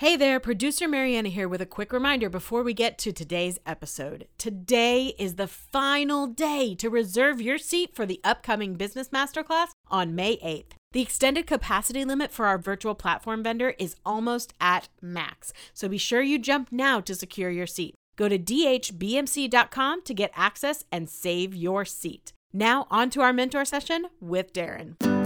Hey there, producer Mariana here with a quick reminder before we get to today's episode. Today is the final day to reserve your seat for the upcoming Business Masterclass on May 8th. The extended capacity limit for our virtual platform vendor is almost at max, so be sure you jump now to secure your seat. Go to dhbmc.com to get access and save your seat. Now, on to our mentor session with Darren.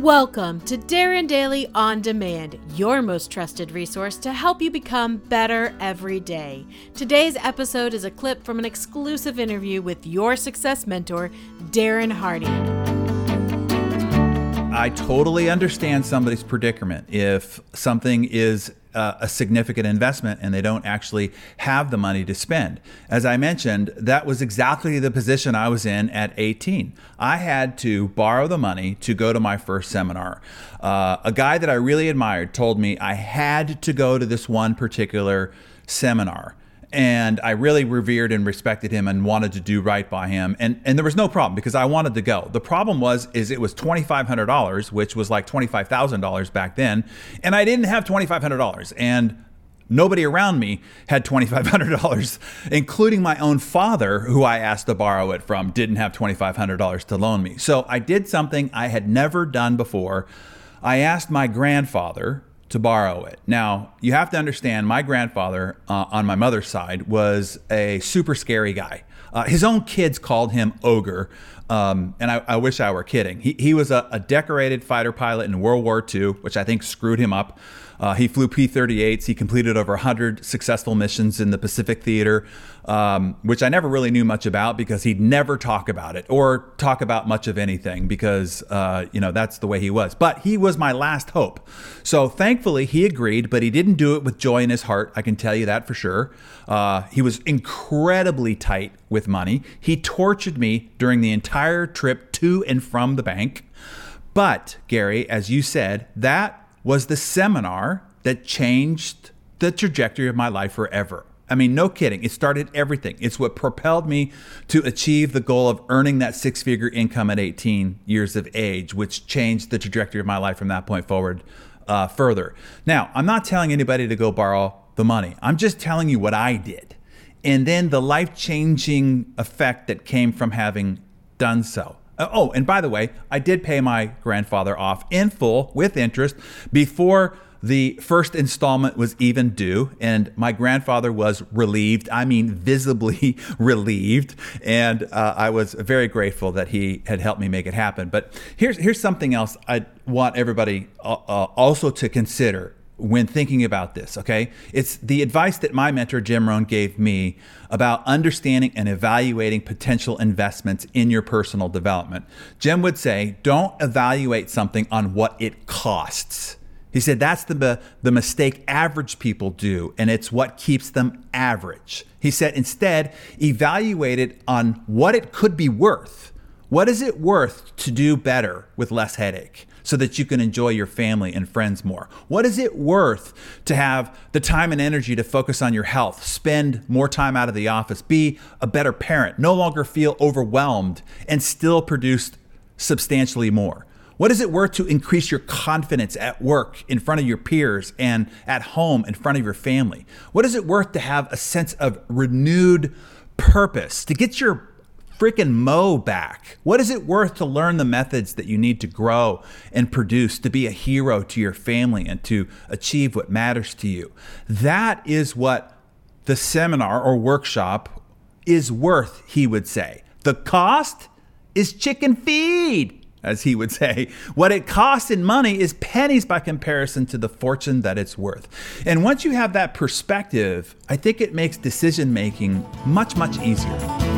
Welcome to Darren Daily On Demand, your most trusted resource to help you become better every day. Today's episode is a clip from an exclusive interview with your success mentor, Darren Hardy. I totally understand somebody's predicament if something is uh, a significant investment and they don't actually have the money to spend. As I mentioned, that was exactly the position I was in at 18. I had to borrow the money to go to my first seminar. Uh, a guy that I really admired told me I had to go to this one particular seminar and I really revered and respected him and wanted to do right by him. And and there was no problem because I wanted to go. The problem was is it was twenty five hundred dollars, which was like twenty five thousand dollars back then, and I didn't have twenty five hundred dollars. And Nobody around me had $2,500, including my own father, who I asked to borrow it from, didn't have $2,500 to loan me. So I did something I had never done before. I asked my grandfather, to borrow it. Now, you have to understand, my grandfather uh, on my mother's side was a super scary guy. Uh, his own kids called him Ogre, um, and I, I, wish I were kidding. He, he was a, a, decorated fighter pilot in World War II, which I think screwed him up. Uh, he flew P 38s. He completed over 100 successful missions in the Pacific Theater, um, which I never really knew much about because he'd never talk about it or talk about much of anything because, uh, you know, that's the way he was. But he was my last hope. So thankfully, he agreed, but he didn't do it with joy in his heart. I can tell you that for sure. Uh, he was incredibly tight with money. He tortured me during the entire trip to and from the bank. But, Gary, as you said, that was the seminar that changed the trajectory of my life forever. I mean, no kidding. It started everything. It's what propelled me to achieve the goal of earning that six figure income at 18 years of age, which changed the trajectory of my life from that point forward uh, further. Now, I'm not telling anybody to go borrow the money, I'm just telling you what I did. And then the life changing effect that came from having done so. Uh, oh, and by the way, I did pay my grandfather off in full with interest before the first installment was even due, and my grandfather was relieved. I mean, visibly relieved. And uh, I was very grateful that he had helped me make it happen. But here's, here's something else I want everybody uh, uh also to consider when thinking about this, okay? It's the advice that my mentor, Jim Rohn, gave me about understanding and evaluating potential investments in your personal development. Jim would say, don't evaluate something on what it costs. He said that's the, the mistake average people do, and it's what keeps them average. He said instead, evaluate it on what it could be worth. What is it worth to do better with less headache? so that you can enjoy your family and friends more? What is it worth to have the time and energy to focus on your health, spend more time out of the office, be a better parent, no longer feel overwhelmed, and still produce substantially more? What is it worth to increase your confidence at work in front of your peers and at home in front of your family? What is it worth to have a sense of renewed purpose, to get your freaking mow back? What is it worth to learn the methods that you need to grow and produce to be a hero to your family and to achieve what matters to you? That is what the seminar or workshop is worth, he would say. The cost is chicken feed as he would say. What it costs in money is pennies by comparison to the fortune that it's worth. And once you have that perspective, I think it makes decision making much, much easier.